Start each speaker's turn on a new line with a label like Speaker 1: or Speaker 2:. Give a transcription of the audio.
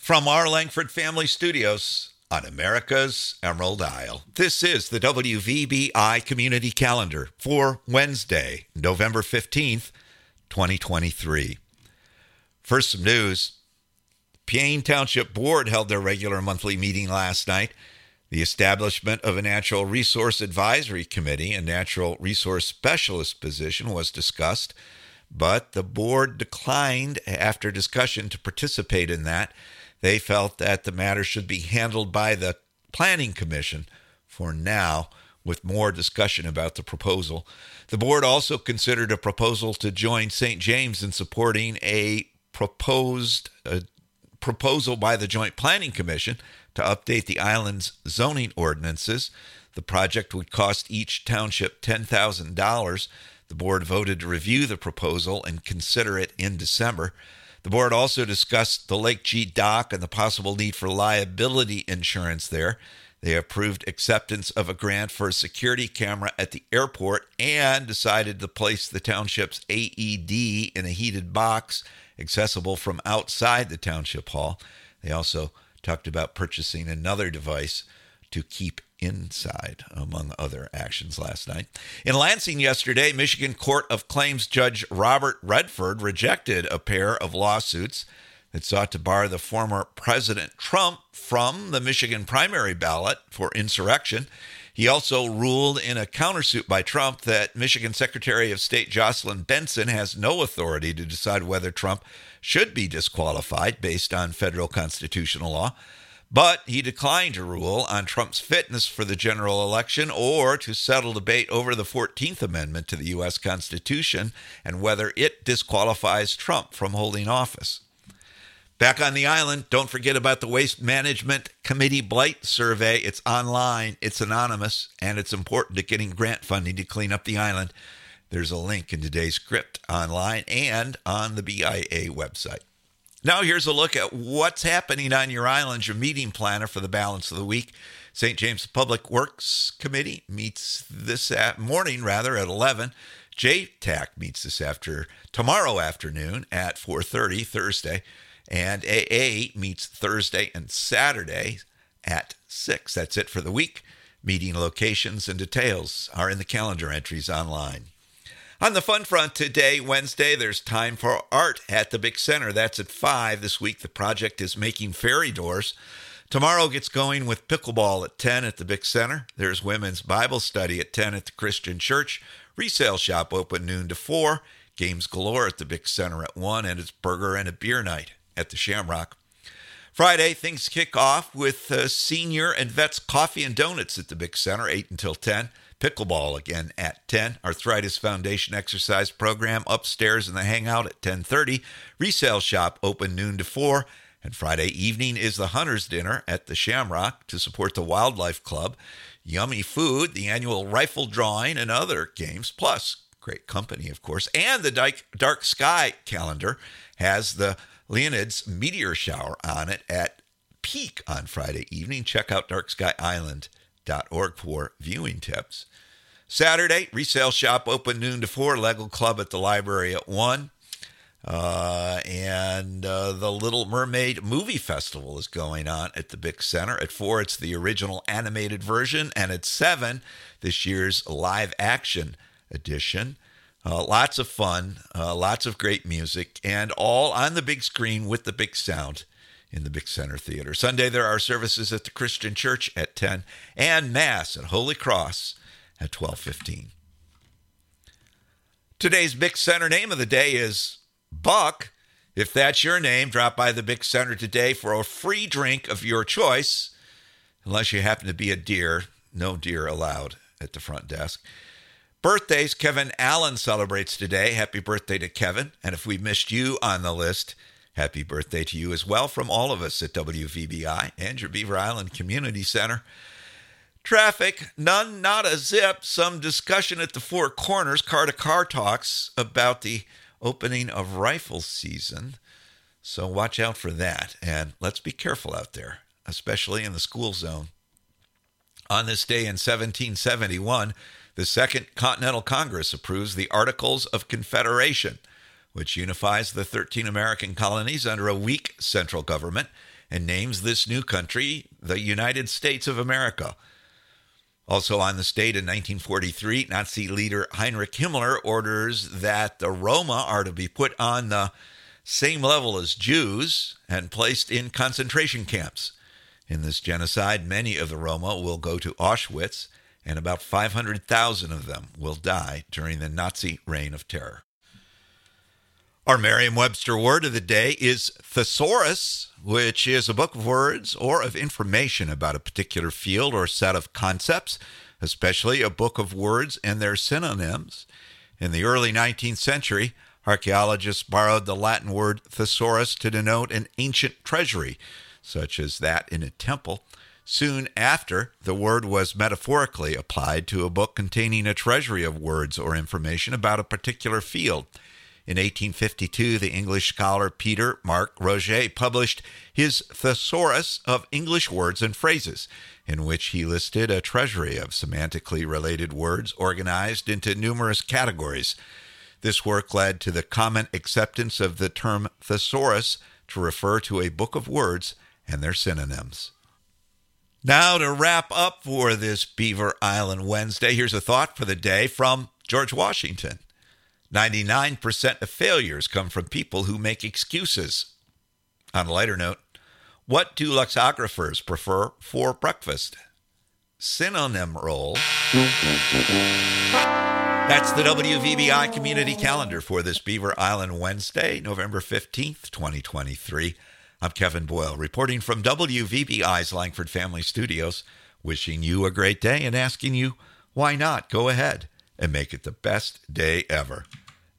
Speaker 1: From our Langford Family Studios on America's Emerald Isle, this is the WVBI Community Calendar for Wednesday, November 15th, 2023. First, some news. Peaine Township Board held their regular monthly meeting last night. The establishment of a Natural Resource Advisory Committee and Natural Resource Specialist position was discussed, but the board declined after discussion to participate in that. They felt that the matter should be handled by the Planning Commission for now, with more discussion about the proposal. The board also considered a proposal to join St. James in supporting a proposed uh, proposal by the Joint Planning Commission to update the island's zoning ordinances. The project would cost each township $10,000. The board voted to review the proposal and consider it in December. The board also discussed the Lake G dock and the possible need for liability insurance there. They approved acceptance of a grant for a security camera at the airport and decided to place the township's AED in a heated box accessible from outside the township hall. They also talked about purchasing another device to keep inside, among other actions last night. In Lansing yesterday, Michigan Court of Claims Judge Robert Redford rejected a pair of lawsuits that sought to bar the former President Trump from the Michigan primary ballot for insurrection. He also ruled in a countersuit by Trump that Michigan Secretary of State Jocelyn Benson has no authority to decide whether Trump should be disqualified based on federal constitutional law. But he declined to rule on Trump's fitness for the general election or to settle debate over the 14th Amendment to the U.S. Constitution and whether it disqualifies Trump from holding office. Back on the island, don't forget about the Waste Management Committee Blight Survey. It's online, it's anonymous, and it's important to getting grant funding to clean up the island. There's a link in today's script online and on the BIA website. Now, here's a look at what's happening on your island, your meeting planner for the balance of the week. St. James Public Works Committee meets this morning, rather, at 11. JTAC meets this after tomorrow afternoon at 4:30 Thursday, and AA meets Thursday and Saturday at 6. That's it for the week. Meeting locations and details are in the calendar entries online. On the fun front today, Wednesday, there's time for art at the Bick Center. That's at 5 this week. The project is making fairy doors. Tomorrow gets going with pickleball at 10 at the Bick Center. There's women's Bible study at 10 at the Christian Church. Resale shop open noon to 4. Games galore at the Bick Center at 1, and it's burger and a beer night at the Shamrock. Friday, things kick off with uh, senior and vets coffee and donuts at the Bick Center, 8 until 10 pickleball again at 10 arthritis foundation exercise program upstairs in the hangout at 10.30 resale shop open noon to 4 and friday evening is the hunters dinner at the shamrock to support the wildlife club. Yummy food the annual rifle drawing and other games plus great company of course. And the dark sky calendar has the leonids meteor shower on it at peak on friday evening. Check out dark sky island org for viewing tips. Saturday, resale shop open noon to 4, Lego Club at the library at 1. Uh, and uh, the Little Mermaid Movie Festival is going on at the Bick Center. At 4, it's the original animated version. And at 7, this year's live action edition. Uh, lots of fun, uh, lots of great music, and all on the big screen with the big sound in the Bick Center Theater. Sunday, there are services at the Christian Church at 10 and Mass at Holy Cross at 12:15. Today's Bick Center name of the day is Buck. If that's your name, drop by the Bick Center today for a free drink of your choice, unless you happen to be a deer. No deer allowed at the front desk. Birthdays, Kevin Allen celebrates today. Happy birthday to Kevin. And if we missed you on the list, Happy birthday to you as well from all of us at WVBI and your Beaver Island Community Center. Traffic, none, not a zip. Some discussion at the Four Corners, car to car talks about the opening of rifle season. So watch out for that. And let's be careful out there, especially in the school zone. On this day in 1771, the Second Continental Congress approves the Articles of Confederation which unifies the 13 American colonies under a weak central government and names this new country the United States of America. Also on this date in 1943, Nazi leader Heinrich Himmler orders that the Roma are to be put on the same level as Jews and placed in concentration camps. In this genocide, many of the Roma will go to Auschwitz, and about 500,000 of them will die during the Nazi reign of terror. Our Merriam Webster word of the day is thesaurus, which is a book of words or of information about a particular field or set of concepts, especially a book of words and their synonyms. In the early 19th century, archaeologists borrowed the Latin word thesaurus to denote an ancient treasury, such as that in a temple. Soon after, the word was metaphorically applied to a book containing a treasury of words or information about a particular field. In 1852, the English scholar Peter Mark Roget published his Thesaurus of English Words and Phrases, in which he listed a treasury of semantically related words organized into numerous categories. This work led to the common acceptance of the term thesaurus to refer to a book of words and their synonyms. Now, to wrap up for this Beaver Island Wednesday, here's a thought for the day from George Washington. 99% of failures come from people who make excuses. On a lighter note, what do lexicographers prefer for breakfast? Synonym roll. That's the WVBI community calendar for this Beaver Island Wednesday, November 15th, 2023. I'm Kevin Boyle, reporting from WVBI's Langford Family Studios, wishing you a great day and asking you, why not go ahead and make it the best day ever?